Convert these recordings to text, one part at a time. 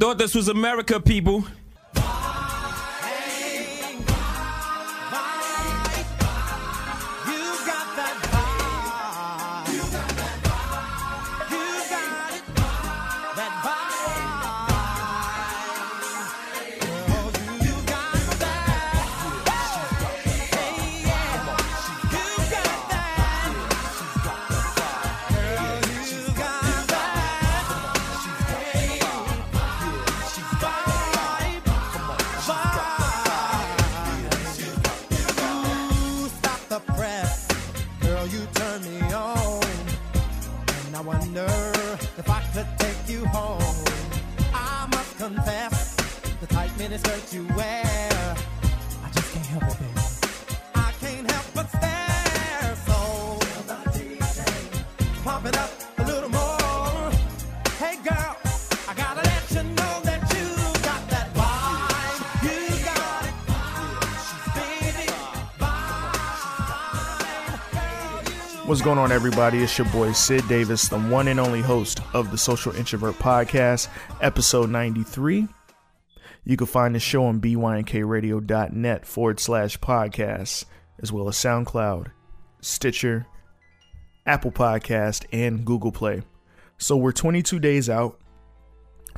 Thought this was America, people. What's going on, everybody? It's your boy Sid Davis, the one and only host of the Social Introvert Podcast, episode 93. You can find the show on bynkradio.net forward slash podcast, as well as SoundCloud, Stitcher, Apple Podcast, and Google Play. So we're 22 days out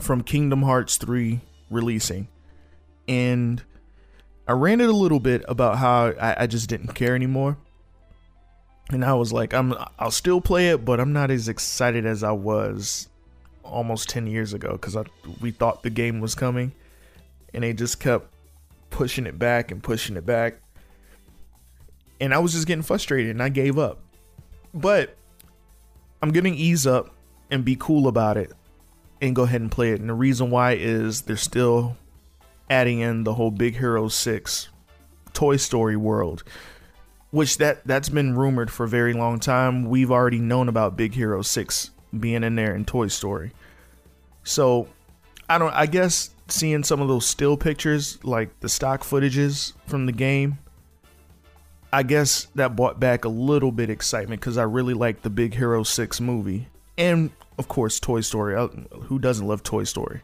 from Kingdom Hearts 3 releasing. And I ranted a little bit about how I, I just didn't care anymore and I was like, I'm I'll still play it, but I'm not as excited as I was almost 10 years ago because we thought the game was coming, and they just kept pushing it back and pushing it back, and I was just getting frustrated, and I gave up. But I'm gonna ease up and be cool about it, and go ahead and play it. And the reason why is they're still adding in the whole Big Hero 6 Toy Story world which that that's been rumored for a very long time. We've already known about Big Hero 6 being in there in Toy Story. So, I don't I guess seeing some of those still pictures like the stock footages from the game I guess that brought back a little bit excitement cuz I really like the Big Hero 6 movie and of course Toy Story. Who doesn't love Toy Story?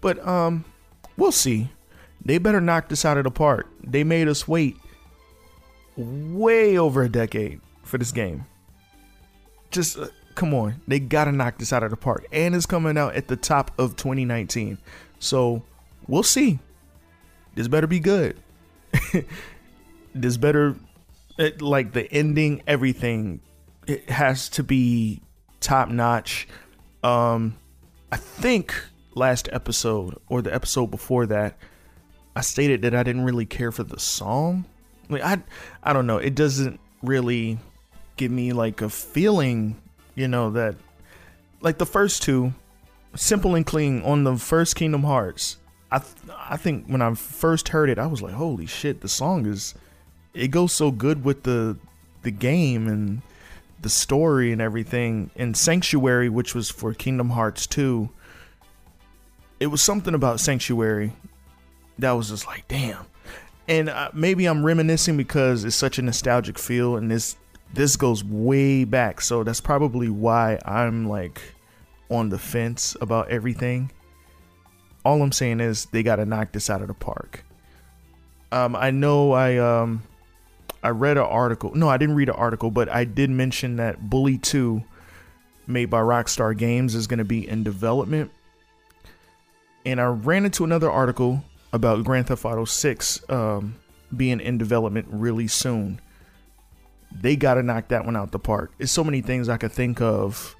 But um we'll see. They better knock this out of the park. They made us wait way over a decade for this game. Just uh, come on, they gotta knock this out of the park, and it's coming out at the top of 2019. So we'll see. This better be good. this better, it, like the ending, everything. It has to be top notch. Um, I think last episode or the episode before that, I stated that I didn't really care for the song I I don't know. It doesn't really give me like a feeling, you know, that like the first two, simple and clean on the first Kingdom Hearts. I th- I think when I first heard it, I was like, holy shit, the song is it goes so good with the the game and the story and everything. And Sanctuary, which was for Kingdom Hearts 2, it was something about Sanctuary that was just like, damn and uh, maybe I'm reminiscing because it's such a nostalgic feel, and this this goes way back, so that's probably why I'm like on the fence about everything. All I'm saying is they got to knock this out of the park. Um, I know I um I read an article. No, I didn't read an article, but I did mention that Bully 2 made by Rockstar Games is going to be in development. And I ran into another article about Grand Theft Auto 6 um, being in development really soon. They got to knock that one out the park. It's so many things I could think of.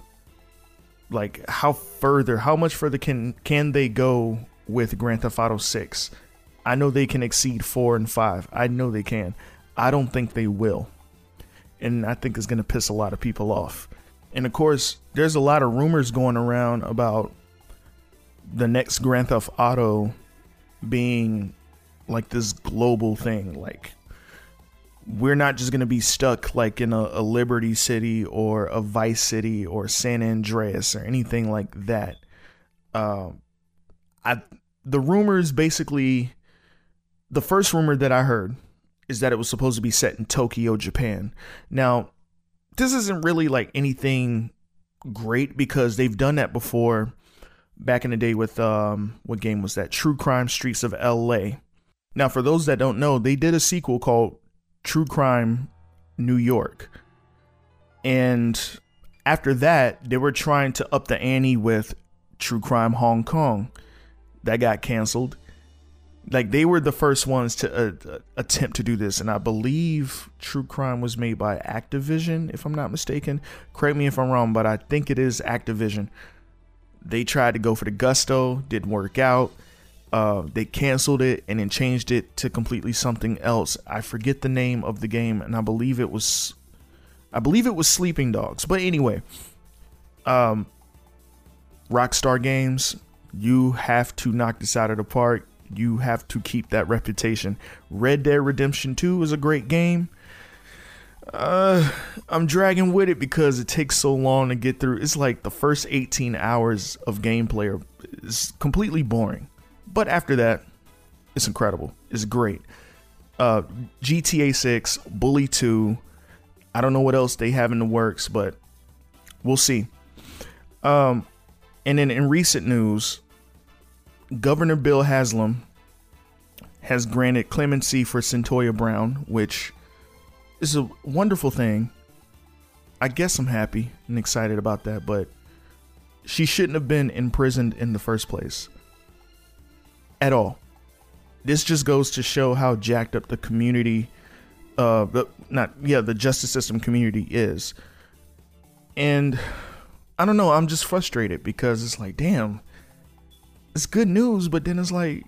Like how further, how much further can can they go with Grand Theft Auto 6? I know they can exceed 4 and 5. I know they can. I don't think they will. And I think it's going to piss a lot of people off. And of course, there's a lot of rumors going around about the next Grand Theft Auto being like this global thing. Like we're not just gonna be stuck like in a, a Liberty City or a Vice City or San Andreas or anything like that. Um, I the rumors basically the first rumor that I heard is that it was supposed to be set in Tokyo, Japan. Now, this isn't really like anything great because they've done that before back in the day with um what game was that? True Crime Streets of LA. Now, for those that don't know, they did a sequel called True Crime New York. And after that, they were trying to up the ante with True Crime Hong Kong. That got canceled. Like they were the first ones to uh, attempt to do this, and I believe True Crime was made by Activision, if I'm not mistaken. Correct me if I'm wrong, but I think it is Activision. They tried to go for the gusto, didn't work out. Uh, they canceled it and then changed it to completely something else. I forget the name of the game, and I believe it was, I believe it was Sleeping Dogs. But anyway, um, Rockstar Games, you have to knock this out of the park. You have to keep that reputation. Red Dead Redemption 2 is a great game. Uh, I'm dragging with it because it takes so long to get through. It's like the first 18 hours of gameplay is completely boring. But after that, it's incredible. It's great. Uh, GTA 6, Bully 2. I don't know what else they have in the works, but we'll see. Um, and then in recent news, Governor Bill Haslam has granted clemency for Cyntoia Brown, which is a wonderful thing. I guess I'm happy and excited about that, but she shouldn't have been imprisoned in the first place. At all. This just goes to show how jacked up the community uh the not yeah, the justice system community is. And I don't know, I'm just frustrated because it's like, damn, it's good news, but then it's like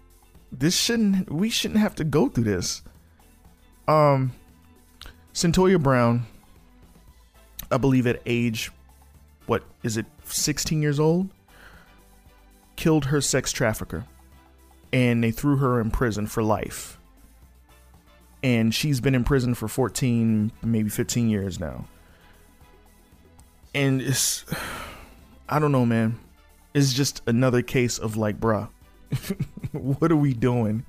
this shouldn't we shouldn't have to go through this. Um Cyntoia Brown, I believe at age what is it 16 years old killed her sex trafficker and they threw her in prison for life. And she's been in prison for 14, maybe 15 years now. And it's I don't know, man It's just another case of like, bruh, what are we doing?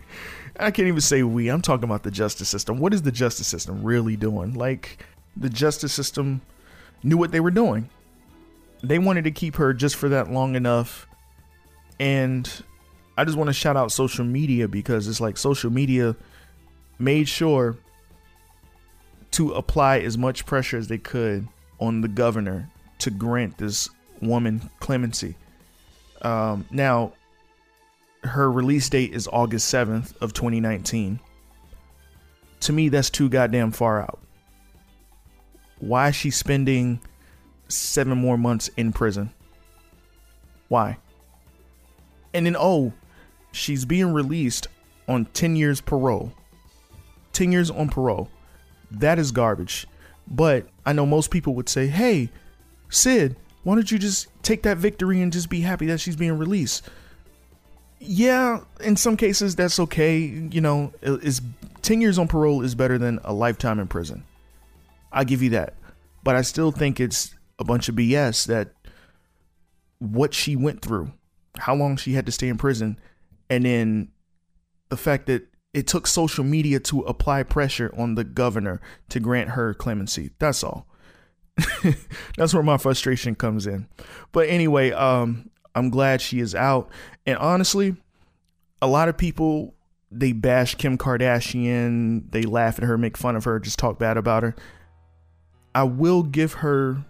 I can't even say we. I'm talking about the justice system. What is the justice system really doing? Like, the justice system knew what they were doing. They wanted to keep her just for that long enough. And I just want to shout out social media because it's like social media made sure to apply as much pressure as they could on the governor to grant this woman clemency. Um, now, her release date is August 7th of 2019. To me, that's too goddamn far out. Why is she spending seven more months in prison? Why? And then, oh, she's being released on 10 years parole. 10 years on parole. That is garbage. But I know most people would say, hey, Sid, why don't you just take that victory and just be happy that she's being released? Yeah, in some cases that's okay. You know, is 10 years on parole is better than a lifetime in prison. i give you that. But I still think it's a bunch of BS that what she went through, how long she had to stay in prison, and then the fact that it took social media to apply pressure on the governor to grant her clemency. That's all. That's where my frustration comes in. But anyway, um, I'm glad she is out. And honestly, a lot of people they bash Kim Kardashian, they laugh at her, make fun of her, just talk bad about her. I will give her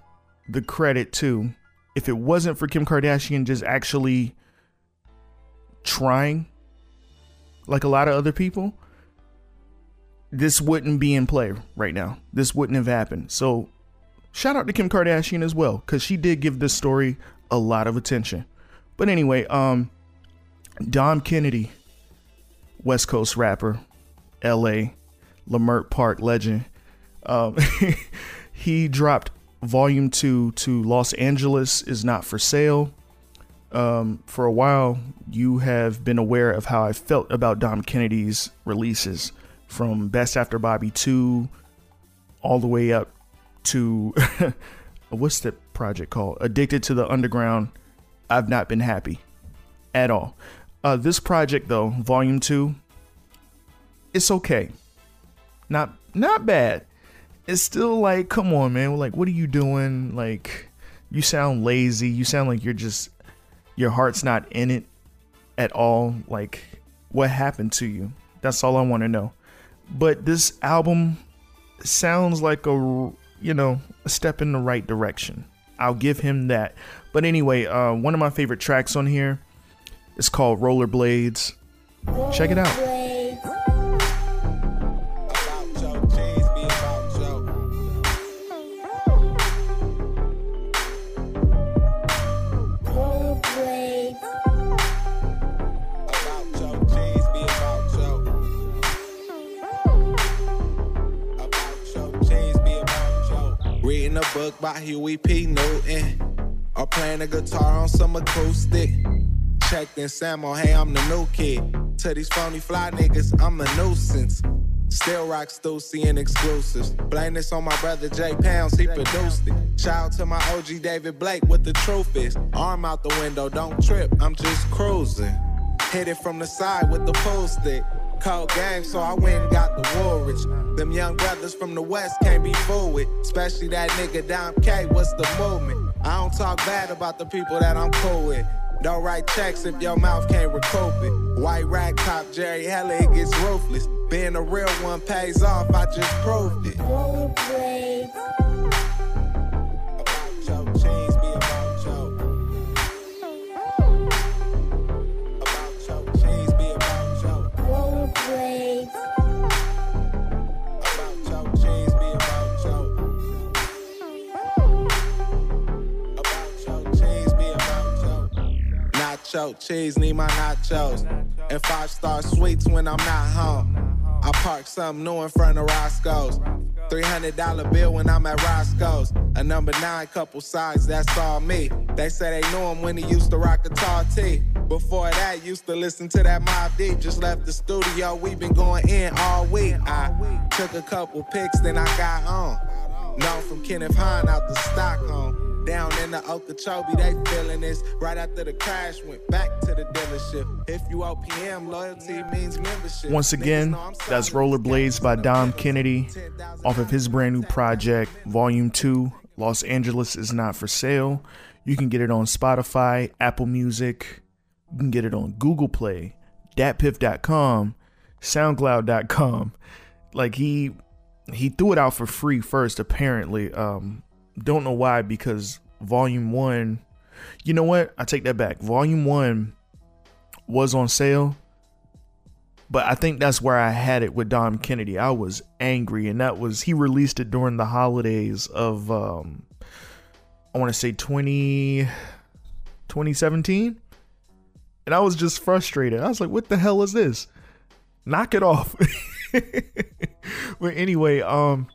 the credit too. If it wasn't for Kim Kardashian just actually trying like a lot of other people, this wouldn't be in play right now. This wouldn't have happened. So Shout out to Kim Kardashian as well, because she did give this story a lot of attention. But anyway, um, Dom Kennedy, West Coast rapper, LA, Leimert Park legend. Um, he dropped volume two to Los Angeles is not for sale. Um, for a while, you have been aware of how I felt about Dom Kennedy's releases from Best After Bobby 2 all the way up to what's the project called? Addicted to the Underground. I've not been happy at all. Uh, this project though, Volume Two, it's okay. Not not bad. It's still like, come on, man. Like, what are you doing? Like, you sound lazy. You sound like you're just your heart's not in it at all. Like, what happened to you? That's all I want to know. But this album sounds like a, you know, a step in the right direction. I'll give him that. But anyway, uh, one of my favorite tracks on here is called Rollerblades. Check it out. Reading a book by Huey P. Newton. Or playing the guitar on some acoustic. Checked in Samo, hey, I'm the new kid. To these phony fly niggas, I'm a nuisance. Still rock Stussy and exclusives. Blame this on my brother Jay Pounds, he produced it. Shout out to my OG David Blake with the truth is. Arm out the window, don't trip, I'm just cruising. Hit it from the side with the pool stick. Cold game, so I went and got the Woolrich. Them young brothers from the West can't be fooled. Especially that nigga Dom K, what's the movement? I don't talk bad about the people that I'm cool with. Don't write checks if your mouth can't recoup it. White rag top Jerry Heller, it gets ruthless. Being a real one pays off, I just proved it. Nacho. Cheese need my nachos. And five star sweets when I'm not home. I park something new in front of Roscoe's. $300 bill when I'm at Roscoe's. A number nine, couple sides, that's all me. They say they knew him when he used to rock a tall tee. Before that, used to listen to that Mobb Deep. Just left the studio, we been going in all week. I took a couple pics, then I got on. Known from Kenneth Hahn out to Stockholm. Down in the Okeechobee, they feeling this. Right after the crash, went back to the dealership. If you OPM, loyalty means membership. Once again, that's Rollerblades by Dom Kennedy off of his brand new project, Volume 2. Los Angeles is not for sale. You can get it on Spotify, Apple Music. You can get it on Google Play, datpiff.com, soundcloud.com. Like he he threw it out for free first apparently. Um don't know why, because volume one, you know what? I take that back. Volume one was on sale, but I think that's where I had it with Dom Kennedy. I was angry, and that was he released it during the holidays of um I want to say 20 2017. And I was just frustrated. I was like, what the hell is this? Knock it off. but anyway, um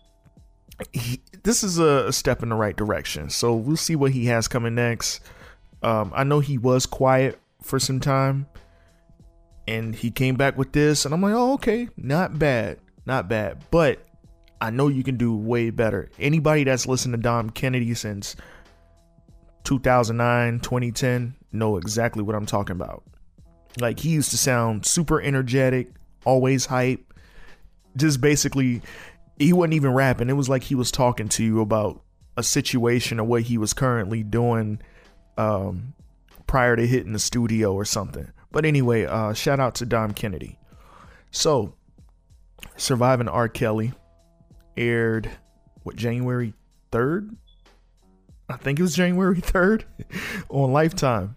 he, this is a, step in the right direction. So we'll see what he has coming next. Um, I know he was quiet for some time, and he came back with this, and I'm like, oh, okay, not bad, not bad. But I know you can do way better. Anybody that's listened to Dom Kennedy since 2009, 2010 know exactly what I'm talking about. Like he used to sound super energetic, always hype. Just basically he wasn't even rapping. It was like he was talking to you about a situation or what he was currently doing um, prior to hitting the studio or something. But anyway, uh, shout out to Dom Kennedy. So, Surviving R. Kelly aired what January 3rd? I think it was January 3rd on Lifetime.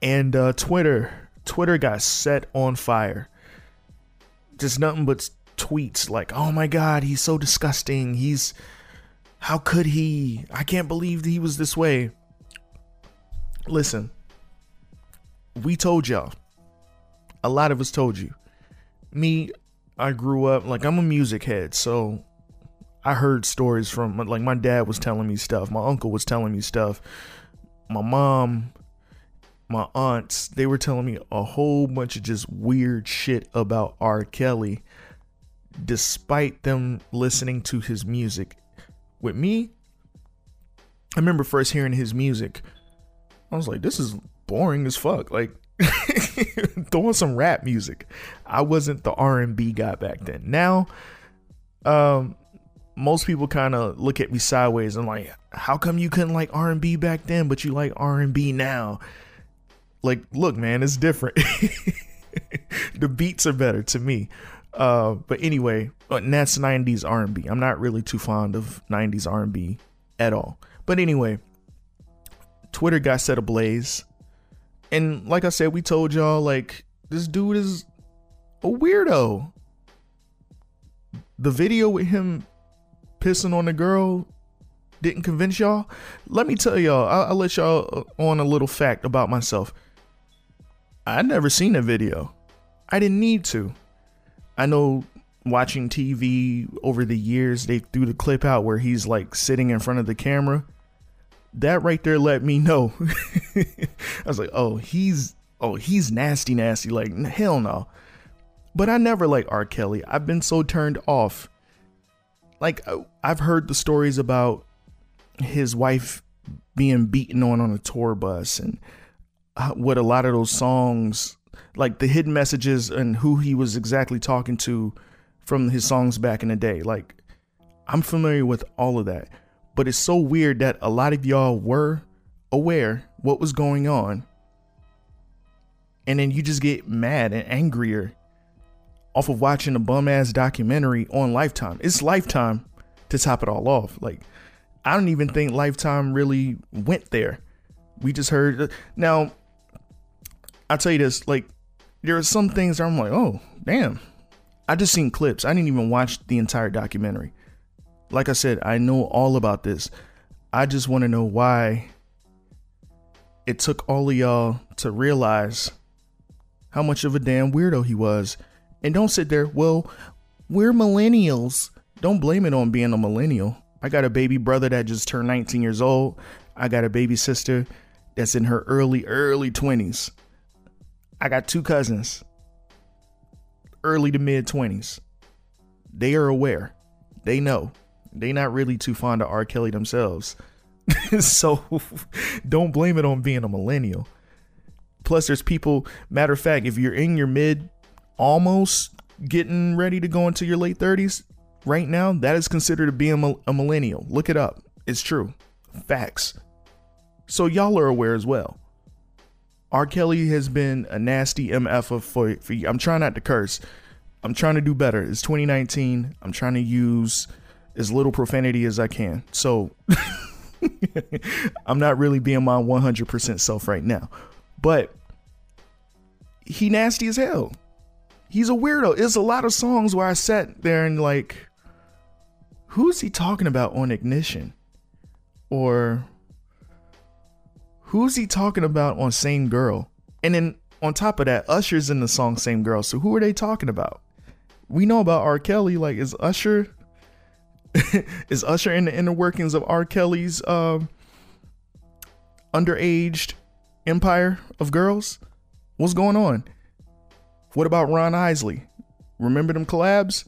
And uh, Twitter, Twitter got set on fire. Just nothing but tweets like, "Oh my god, he's so disgusting. He's how could he? I can't believe he was this way." Listen, we told y'all. A lot of us told you. Me, I grew up like I'm a music head, so I heard stories from like my dad was telling me stuff, my uncle was telling me stuff, my mom, my aunts, they were telling me a whole bunch of just weird shit about R. Kelly despite them listening to his music. With me, I remember first hearing his music. I was like, this is boring as fuck. Like throwing some rap music. I wasn't the R&B guy back then. Now, um most people kind of look at me sideways and like, how come you couldn't like R&B back then but you like R&B now? Like, look, man, it's different. the beats are better to me. Uh, but anyway, that's 90s R&B. I'm not really too fond of 90s R&B at all. But anyway, Twitter got set ablaze. And like I said, we told y'all like this dude is a weirdo. The video with him pissing on the girl didn't convince y'all. Let me tell y'all, I'll, I'll let y'all on a little fact about myself. I never seen a video. I didn't need to. I know watching TV over the years, they threw the clip out where he's like sitting in front of the camera. That right there let me know. I was like, oh, he's oh, he's nasty, nasty. Like, hell no. But I never like R. Kelly. I've been so turned off. Like, I've heard the stories about his wife being beaten on on a tour bus and uh, what a lot of those songs like the hidden messages and who he was exactly talking to from his songs back in the day. Like, I'm familiar with all of that. But it's so weird that a lot of y'all were aware what was going on. And then you just get mad and angrier off of watching a bum ass documentary on Lifetime. It's Lifetime to top it all off. Like, I don't even think Lifetime really went there. We just heard. Uh, now, I'll tell you this like, there are some things I'm like, oh, damn. I just seen clips. I didn't even watch the entire documentary. Like I said, I know all about this. I just want to know why it took all of y'all to realize how much of a damn weirdo he was. And don't sit there, well, we're millennials. Don't blame it on being a millennial. I got a baby brother that just turned 19 years old. I got a baby sister that's in her early, early 20s. I got two cousins, early to mid 20s. They are aware. They know. They not really too fond of R. Kelly themselves. so don't blame it on being a millennial. Plus, there's people, matter of fact, if you're in your mid, almost getting ready to go into your late 30s, right now, that is considered to be a, a millennial. Look it up. It's true. Facts. So y'all are aware as well. R. Kelly has been a nasty MF for, for. I'm trying not to curse. I'm trying to do better. It's 2019. I'm trying to use as little profanity as I can. So I'm not really being my 100% self right now. But he nasty as hell. He's a weirdo. There's a lot of songs where I sat there and like, who's he talking about on Ignition? Or who's he talking about on Same Girl? And then on top of that, Usher's in the song Same Girl. So who are they talking about? We know about R. Kelly. Like, is Usher is Usher in the inner workings of R. Kelly's uh, underaged empire of girls? What's going on? What about Ron Isley? Remember them collabs?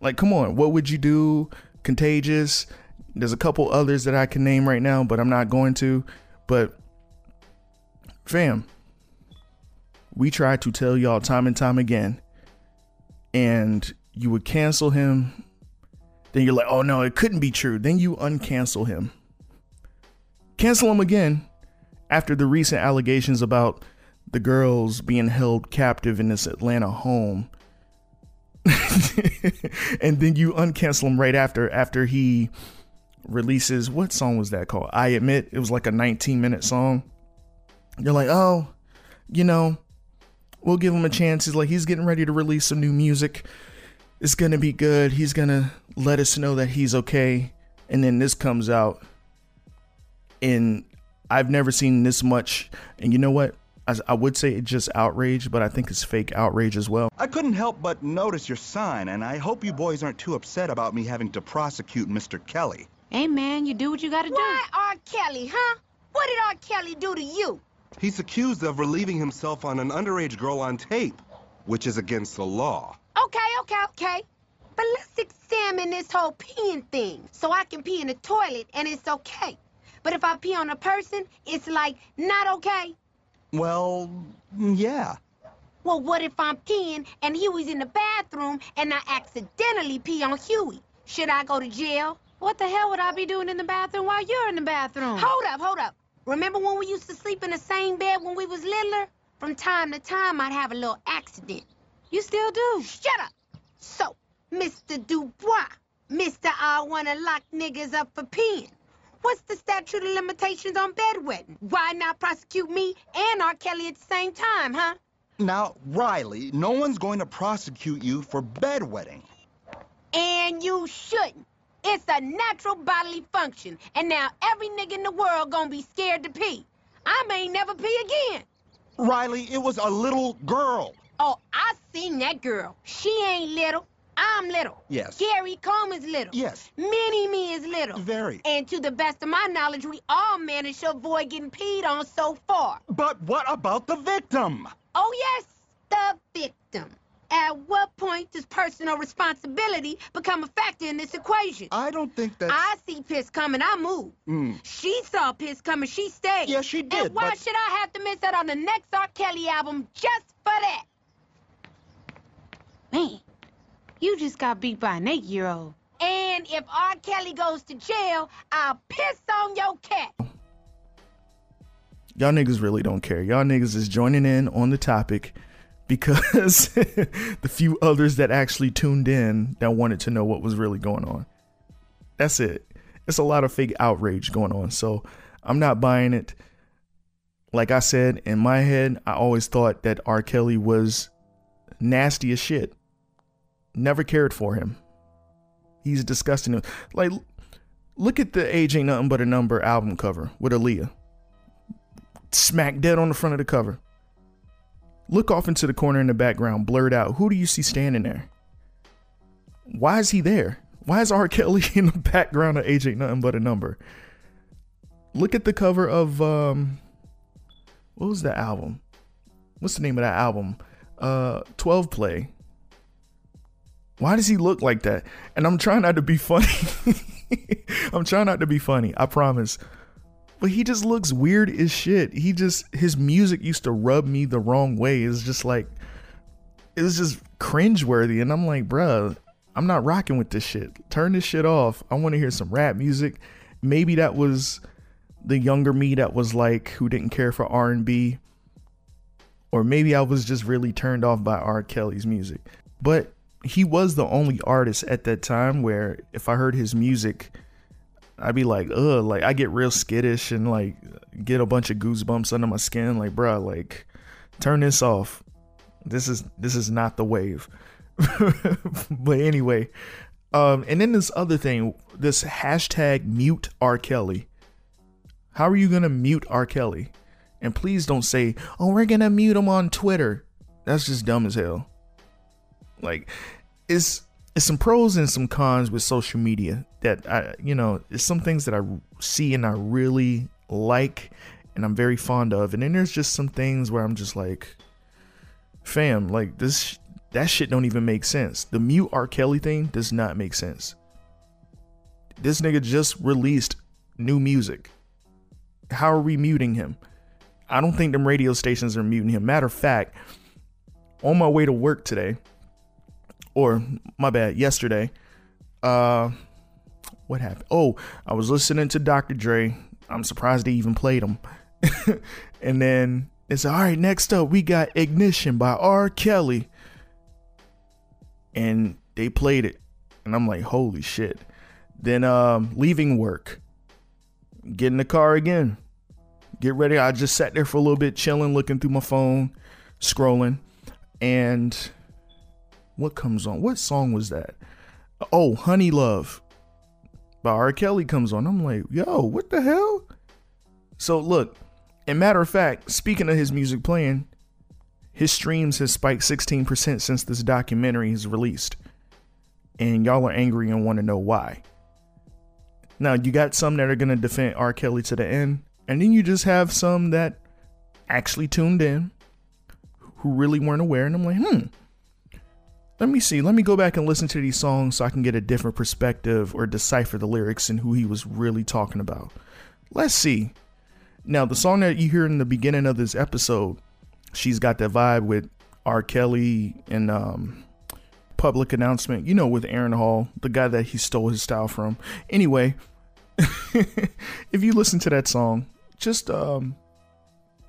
Like, come on, what would you do? Contagious. There's a couple others that I can name right now, but I'm not going to. But fam, we tried to tell y'all time and time again, and you would cancel him. Then you're like, oh no, it couldn't be true. Then you uncancel him. Cancel him again after the recent allegations about the girls being held captive in this Atlanta home. and then you uncancel him right after after he releases what song was that called? I admit it was like a 19 minute song. You're like, oh, you know, we'll give him a chance. He's like, he's getting ready to release some new music. It's gonna be good. He's gonna let us know that he's okay. And then this comes out, and I've never seen this much. And you know what? I, I would say it's just outrage, but I think it's fake outrage as well. I couldn't help but notice your sign, and I hope you boys aren't too upset about me having to prosecute Mr. Kelly. Hey, man, you do what you gotta do. Why R. Kelly, huh? What did R. Kelly do to you? He's accused of relieving himself on an underage girl on tape, which is against the law. Okay, okay, okay. But let's examine this whole peeing thing. So I can pee in the toilet and it's okay. But if I pee on a person, it's like not okay. Well, yeah. Well, what if I'm peeing and Huey's in the bathroom and I accidentally pee on Huey? Should I go to jail? What the hell would I be doing in the bathroom while you're in the bathroom? Hold up, hold up. Remember when we used to sleep in the same bed when we was littler? From time to time, I'd have a little accident. You still do. Shut up. So, Mr. Dubois, Mr. I wanna lock niggas up for peeing. What's the statute of limitations on bedwetting? Why not prosecute me and R. Kelly at the same time, huh? Now, Riley, no one's going to prosecute you for bedwetting. And you shouldn't. It's a natural bodily function, and now every nigga in the world gonna be scared to pee. I may never pee again. Riley, it was a little girl. Oh, I seen that girl. She ain't little. I'm little. Yes. Gary Coleman's little. Yes. Mini-Me is little. Very. And to the best of my knowledge, we all managed to avoid getting peed on so far. But what about the victim? Oh, yes, the victim. At what point does personal responsibility become a factor in this equation? I don't think that. I see piss coming, I move. Mm. She saw piss coming, she stayed. Yeah, she did, And why but- should I have to miss out on the next R. Kelly album just for that? Man, you just got beat by an eight-year-old. And if R. Kelly goes to jail, I'll piss on your cat. Y'all niggas really don't care. Y'all niggas is joining in on the topic because the few others that actually tuned in that wanted to know what was really going on. That's it. It's a lot of fake outrage going on. So I'm not buying it. Like I said, in my head, I always thought that R. Kelly was nasty as shit. Never cared for him. He's disgusting. Like, look at the Age Ain't Nothing But a Number album cover with Aaliyah smack dead on the front of the cover. Look off into the corner in the background, blurred out. Who do you see standing there? Why is he there? Why is R. Kelly in the background of Ain't Nothing But a Number? Look at the cover of um what was the album? What's the name of that album? Uh 12 Play. Why does he look like that? And I'm trying not to be funny. I'm trying not to be funny. I promise but he just looks weird as shit. He just his music used to rub me the wrong way. It's just like it was just cringeworthy, and I'm like, bruh, I'm not rocking with this shit. Turn this shit off. I want to hear some rap music. Maybe that was the younger me that was like who didn't care for R and B, or maybe I was just really turned off by R. Kelly's music. But he was the only artist at that time where if I heard his music I'd be like, ugh, like I get real skittish and like get a bunch of goosebumps under my skin. Like, bruh, like turn this off. This is this is not the wave. but anyway, um, and then this other thing, this hashtag mute R. Kelly. How are you gonna mute R. Kelly? And please don't say, oh, we're gonna mute him on Twitter. That's just dumb as hell. Like, it's it's some pros and some cons with social media that I, you know, it's some things that I see and I really like and I'm very fond of. And then there's just some things where I'm just like, fam, like this, that shit don't even make sense. The mute R. Kelly thing does not make sense. This nigga just released new music. How are we muting him? I don't think them radio stations are muting him. Matter of fact, on my way to work today, or my bad, yesterday. Uh, what happened? Oh, I was listening to Dr. Dre. I'm surprised they even played him. and then it's all right. Next up, we got Ignition by R. Kelly, and they played it, and I'm like, holy shit. Then um, leaving work, get in the car again, get ready. I just sat there for a little bit, chilling, looking through my phone, scrolling, and what comes on? What song was that? Oh, Honey Love by R. Kelly comes on. I'm like, yo, what the hell? So look, and matter of fact, speaking of his music playing, his streams has spiked 16% since this documentary is released. And y'all are angry and want to know why. Now, you got some that are going to defend R. Kelly to the end, and then you just have some that actually tuned in who really weren't aware. And I'm like, hmm, let me see. Let me go back and listen to these songs so I can get a different perspective or decipher the lyrics and who he was really talking about. Let's see. Now, the song that you hear in the beginning of this episode, she's got that vibe with R. Kelly and um, public announcement, you know, with Aaron Hall, the guy that he stole his style from. Anyway, if you listen to that song, just um,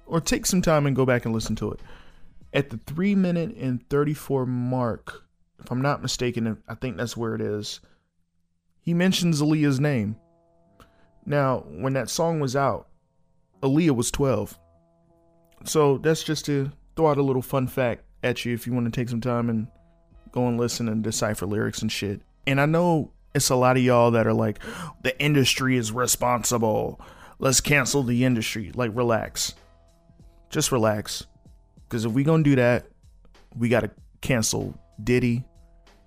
or take some time and go back and listen to it. At the three minute and 34 mark, if I'm not mistaken, I think that's where it is. He mentions Aaliyah's name. Now, when that song was out, Aaliyah was 12. So that's just to throw out a little fun fact at you if you want to take some time and go and listen and decipher lyrics and shit. And I know it's a lot of y'all that are like, the industry is responsible. Let's cancel the industry. Like, relax. Just relax. Because if we gonna do that, we gotta cancel Diddy.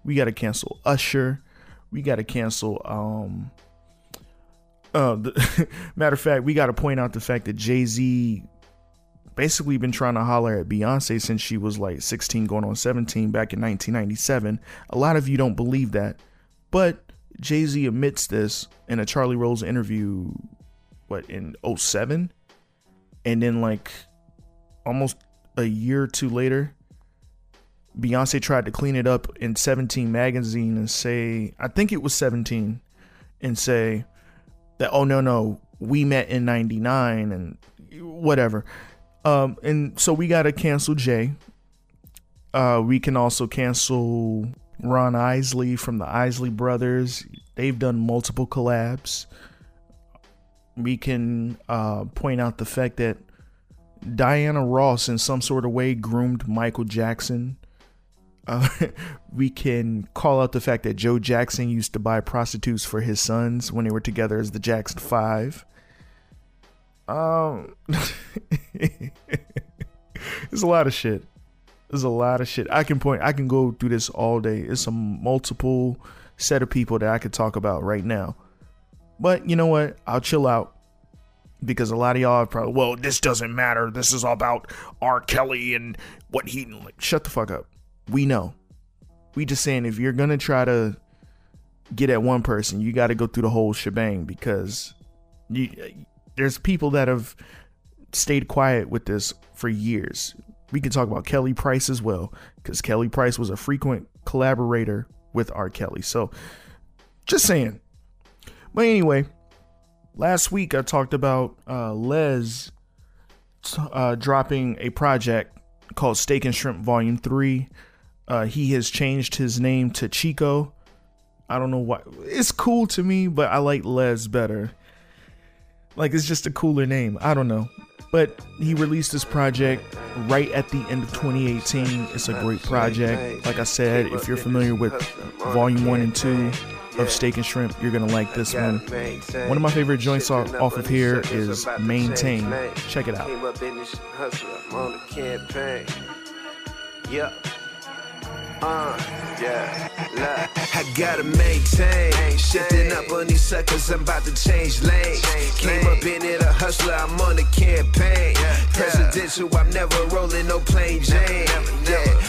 We gotta cancel Usher. We gotta cancel um uh the, matter of fact, we gotta point out the fact that Jay-Z basically been trying to holler at Beyonce since she was like 16 going on 17 back in 1997. A lot of you don't believe that. But Jay Z admits this in a Charlie Rose interview, what, in 07? And then, like, almost a year or two later, Beyonce tried to clean it up in 17 magazine and say, I think it was 17, and say that, oh, no, no, we met in 99 and whatever. Um, and so we got to cancel Jay. Uh, we can also cancel Ron Isley from the Isley Brothers. They've done multiple collabs. We can uh, point out the fact that Diana Ross, in some sort of way, groomed Michael Jackson. Uh, we can call out the fact that Joe Jackson used to buy prostitutes for his sons when they were together as the Jackson Five. Um, it's a lot of shit. There's a lot of shit. I can point. I can go through this all day. It's a multiple set of people that I could talk about right now. But you know what? I'll chill out because a lot of y'all probably, well, this doesn't matter. This is all about R. Kelly and what he like. Shut the fuck up. We know. We just saying if you're gonna try to get at one person, you got to go through the whole shebang because you, there's people that have stayed quiet with this for years we can talk about Kelly Price as well, because Kelly Price was a frequent collaborator with R. Kelly. So, just saying. But anyway, last week I talked about uh, Les uh, dropping a project called Steak and Shrimp Volume 3. Uh, he has changed his name to Chico. I don't know why. It's cool to me, but I like Les better. Like, it's just a cooler name. I don't know. But he released this project right at the end of 2018. It's a great project. Like I said, if you're familiar with Volume 1 and 2 of Steak and Shrimp, you're to like this one. One of my favorite joints off off of here is Maintain. Check it out. Uh, yeah. I gotta maintain. Shifting up on these suckers, I'm about to change lanes. Came up in it a hustler, I'm on a campaign. Presidential, I'm never rolling no plain Jane. Yeah,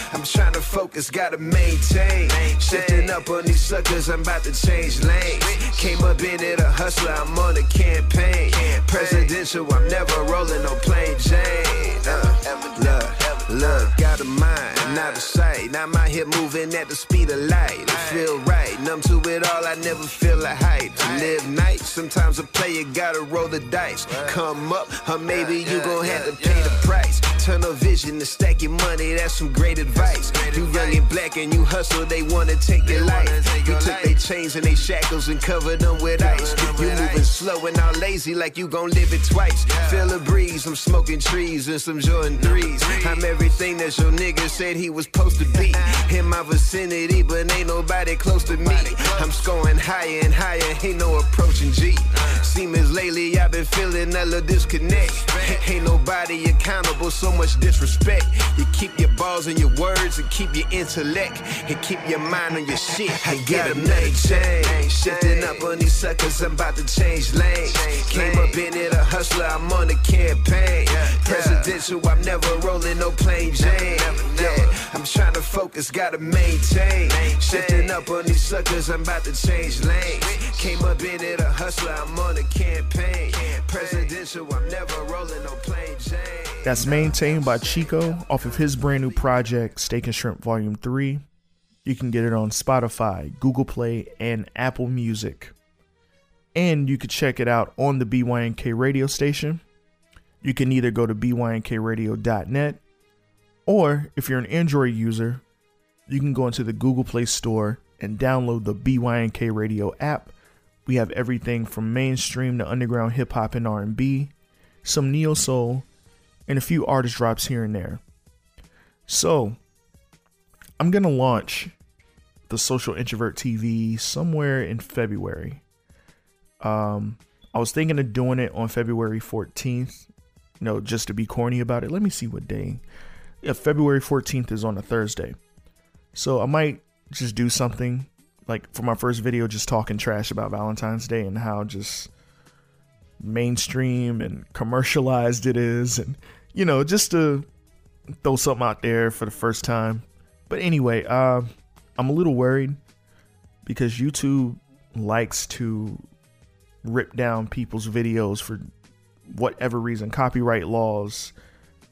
focus, gotta maintain. Shifting up on these suckers, I'm about to change lanes. Came up in it a hustler, I'm on a campaign. Presidential, I'm never rolling no plain Jane. Uh, look, look, got a mind, not a sight. Now I'm out moving at the speed of light. I feel right, numb to it all, I never feel a height. To live night, sometimes a player gotta roll the dice. Come up, or maybe you gon' have to pay the price. Tunnel vision to stack your money, that's some great advice. You young and black and you hustle, they wanna take your life. You took their chains and they shackles and covered them with ice. You moving slow and all lazy like you gon' live it twice. Feel a breeze, I'm smoking trees and some Jordan 3s. I'm everything that your nigga said he was supposed to be. In my vicinity, but ain't nobody close to me. I'm scoring higher and higher, ain't no approaching G. Seems lately I've been feeling a little disconnect. Ain't nobody accountable, so much disrespect. You keep your balls in your words and keep your intellect and keep your mind on your shit. I gotta make change. Shifting up on these suckers, I'm about to change lanes. Came up in it a hustler, I'm on a campaign. Presidential, I'm never rolling no plain Jane. Yeah, I'm trying to focus, gotta maintain. Shifting up on these suckers, I'm about to change lanes. Came up in it a hustler, I'm on a campaign. Presidential, I'm never rolling no plain Jane. That's by Chico off of his brand new project, Steak and Shrimp Volume 3. You can get it on Spotify, Google Play, and Apple Music. And you could check it out on the BYNK radio station. you can either go to bynkradio.net or if you're an Android user, you can go into the Google Play Store and download the BYNK Radio app. We have everything from mainstream to underground hip hop and R&B, some neo soul, and a few artist drops here and there. So, I'm going to launch the Social Introvert TV somewhere in February. Um, I was thinking of doing it on February 14th, you know, just to be corny about it. Let me see what day. Yeah, February 14th is on a Thursday. So I might just do something like for my first video, just talking trash about Valentine's Day and how just mainstream and commercialized it is. And, you know, just to throw something out there for the first time. But anyway, uh, I'm a little worried because YouTube likes to rip down people's videos for whatever reason, copyright laws,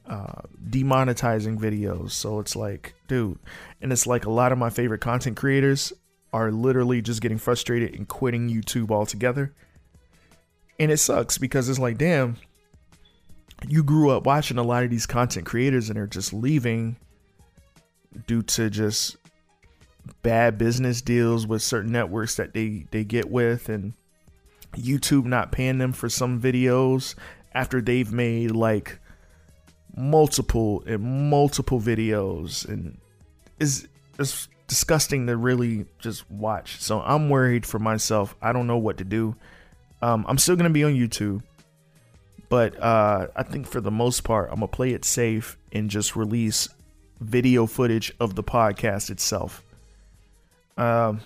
uh, demonetizing videos. So it's like, dude, and it's like a lot of my favorite content creators are literally just getting frustrated and quitting YouTube altogether. And it sucks because it's like, damn, you grew up watching a lot of these content creators and are just leaving due to just bad business deals with certain networks that they they get with and YouTube not paying them for some videos after they've made like multiple and multiple videos and is it's disgusting to really just watch. So I'm worried for myself. I don't know what to do. Um, I'm still gonna be on YouTube, but uh, I think for the most part, I'm gonna play it safe and just release video footage of the podcast itself. Um,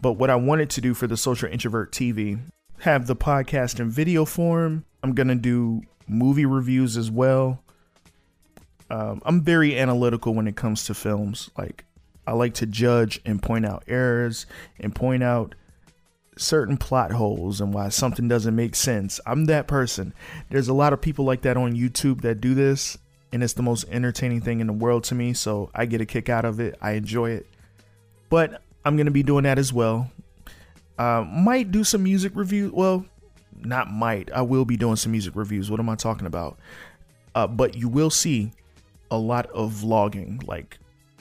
but what I wanted to do for the Social Introvert TV, have the podcast in video form. I'm to do movie reviews as well. Um, I'm very analytical when it comes to films. Like, I like to judge and point out errors and point out certain plot holes and why something doesn't make sense. I'm that person. There's a lot of people like that on YouTube that do this, and it's the most entertaining thing in the world to me. So I get a kick out of it. I enjoy it. But I'm going to be doing that as well. Uh, might do some music review. Well, not might. I will be doing some music reviews. What am I talking about? Uh, but you will see a lot of vlogging, like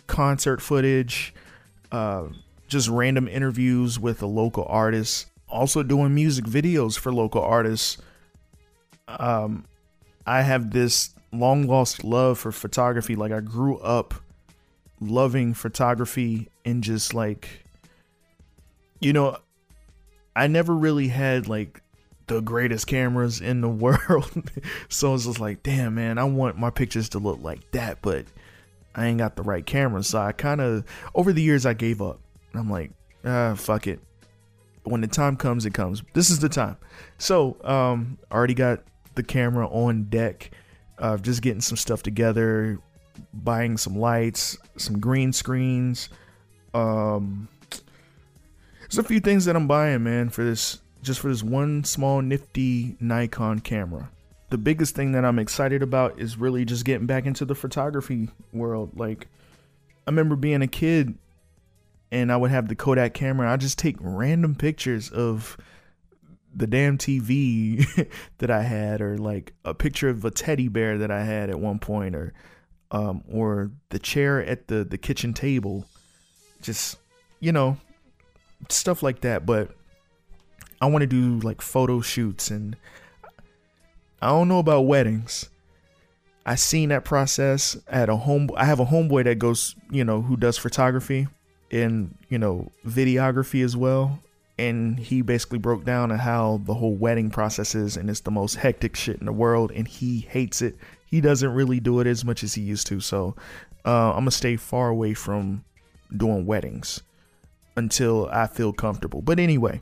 concert footage, uh, just random interviews with a local artist. Also doing music videos for local artists. Um, I have this long lost love for photography. Like I grew up loving photography and just like you know i never really had like the greatest cameras in the world so it's just like damn man i want my pictures to look like that but i ain't got the right camera so i kind of over the years i gave up i'm like ah fuck it when the time comes it comes this is the time so um already got the camera on deck uh, just getting some stuff together buying some lights, some green screens. Um, there's a few things that I'm buying, man, for this just for this one small nifty Nikon camera. The biggest thing that I'm excited about is really just getting back into the photography world. Like, I remember being a kid and I would have the Kodak camera. I just take random pictures of the damn TV that I had, or like a picture of a teddy bear that I had at one point, or um, or the chair at the the kitchen table, just you know, stuff like that. But I want to do like photo shoots, and I don't know about weddings. I seen that process at a home. I have a homeboy that goes, you know, who does photography and you know videography as well. And he basically broke down on how the whole wedding process is, and it's the most hectic shit in the world, and he hates it he doesn't really do it as much as he used to. So uh, I'm gonna stay far away from doing weddings until I feel comfortable. But anyway,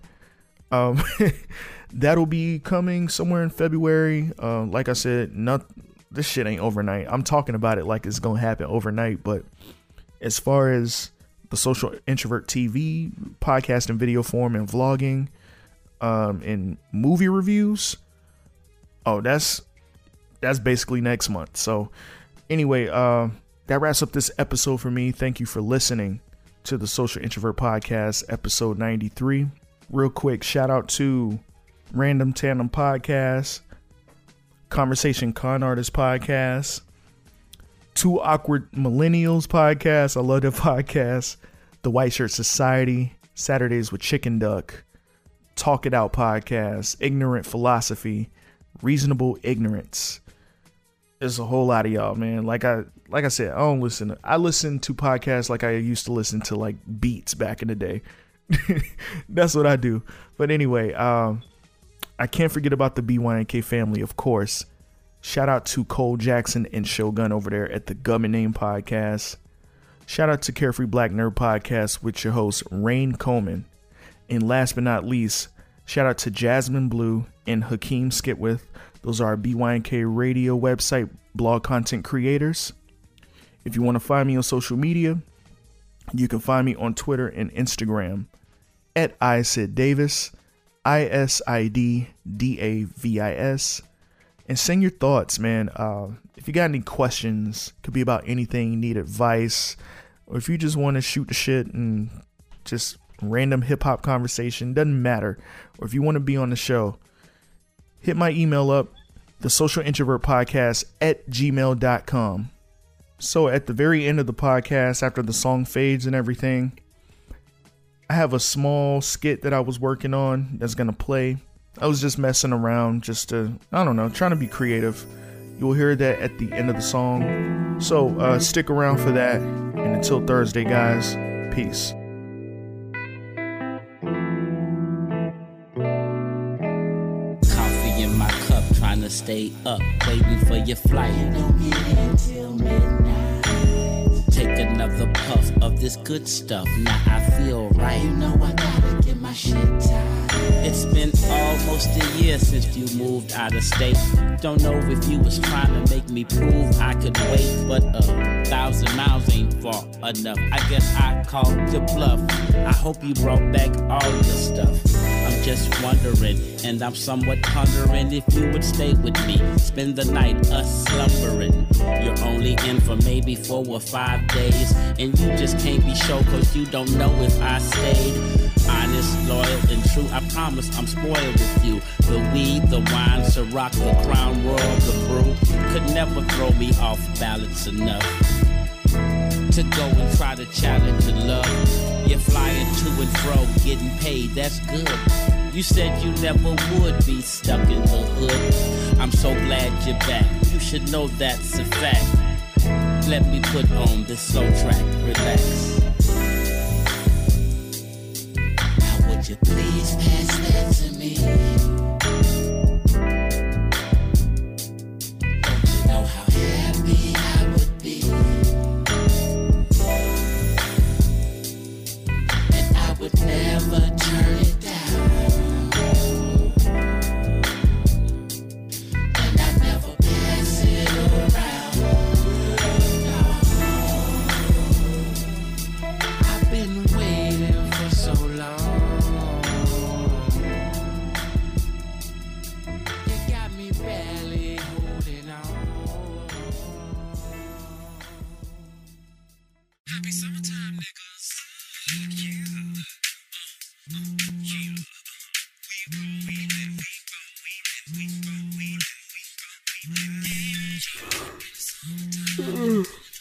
um, that'll be coming somewhere in February. Uh, like I said, not this shit ain't overnight. I'm talking about it like it's gonna happen overnight. But as far as the social introvert TV podcast and video form and vlogging, um, and movie reviews, oh, that's that's basically next month. So anyway, uh, that wraps up this episode for me. Thank you for listening to the Social Introvert Podcast, episode 93. Real quick, shout out to Random Tandem Podcast, Conversation Con Artist podcast, Two Awkward Millennials podcast. I love that podcast. The White Shirt Society, Saturdays with Chicken Duck, Talk It Out podcast, Ignorant Philosophy, Reasonable Ignorance. There's a whole lot of y'all, man. Like I like I said, I don't listen. I listen to podcasts like I used to listen to like beats back in the day. That's what I do. But anyway, um, I can't forget about the BYNK family, of course. Shout out to Cole Jackson and Shogun over there at the Gummy Name Podcast. Shout out to Carefree Black Nerd Podcast with your host, Rain Coleman. And last but not least, shout out to Jasmine Blue and Hakeem Skipwith. Those are BYNK radio website blog content creators. If you want to find me on social media, you can find me on Twitter and Instagram at Isid Davis, I S I D D A V I S. And send your thoughts, man. Uh, if you got any questions, could be about anything, need advice, or if you just want to shoot the shit and just random hip hop conversation, doesn't matter. Or if you want to be on the show, hit my email up, the social introvert podcast at gmail.com. So at the very end of the podcast, after the song fades and everything, I have a small skit that I was working on that's gonna play. I was just messing around, just to, I don't know, trying to be creative. You'll hear that at the end of the song. So uh, stick around for that. And until Thursday, guys, peace. Coffee in my cup, trying to stay up, waiting for your flight. Take another puff of this good stuff. Now I feel right. You know I gotta get my shit tight. It's been almost a year since you moved out of state. Don't know if you was trying to make me prove I could wait, but a thousand miles ain't far enough. I guess I called the bluff. I hope you brought back all your stuff. I'm just wondering, and I'm somewhat pondering if you would stay with me. Spend the night us slumbering. You're only in for maybe four or five days, and you just can't be sure cause you don't know if I stayed. Honest, loyal, and true, I promise I'm spoiled with you. The weed, the wine, Ciroc, the crown royal, the brew could never throw me off balance enough to go and try to challenge your love. You're flying to and fro, getting paid, that's good. You said you never would be stuck in the hood. I'm so glad you're back. You should know that's a fact. Let me put on this slow track, relax. Now would you please pass that to me?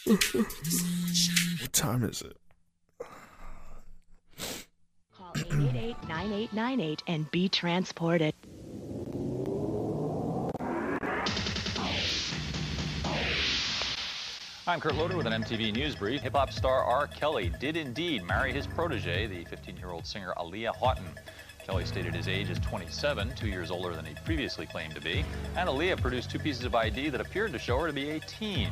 What time is it? Call 888-9898 and be transported. I'm Kurt Loder with an MTV News Brief. Hip hop star R. Kelly did indeed marry his protege, the 15 year old singer Aaliyah Haughton. Kelly stated his age as 27, two years older than he previously claimed to be, and Aaliyah produced two pieces of ID that appeared to show her to be 18.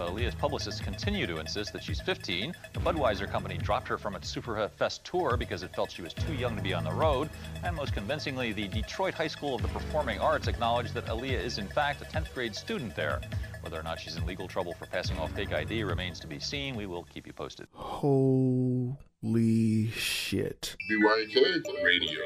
But Aaliyah's publicists continue to insist that she's 15. The Budweiser company dropped her from its Superfest tour because it felt she was too young to be on the road, and most convincingly, the Detroit High School of the Performing Arts acknowledged that Aaliyah is in fact a 10th grade student there. Whether or not she's in legal trouble for passing off fake ID remains to be seen. We will keep you posted. Holy shit. BYNK Radio.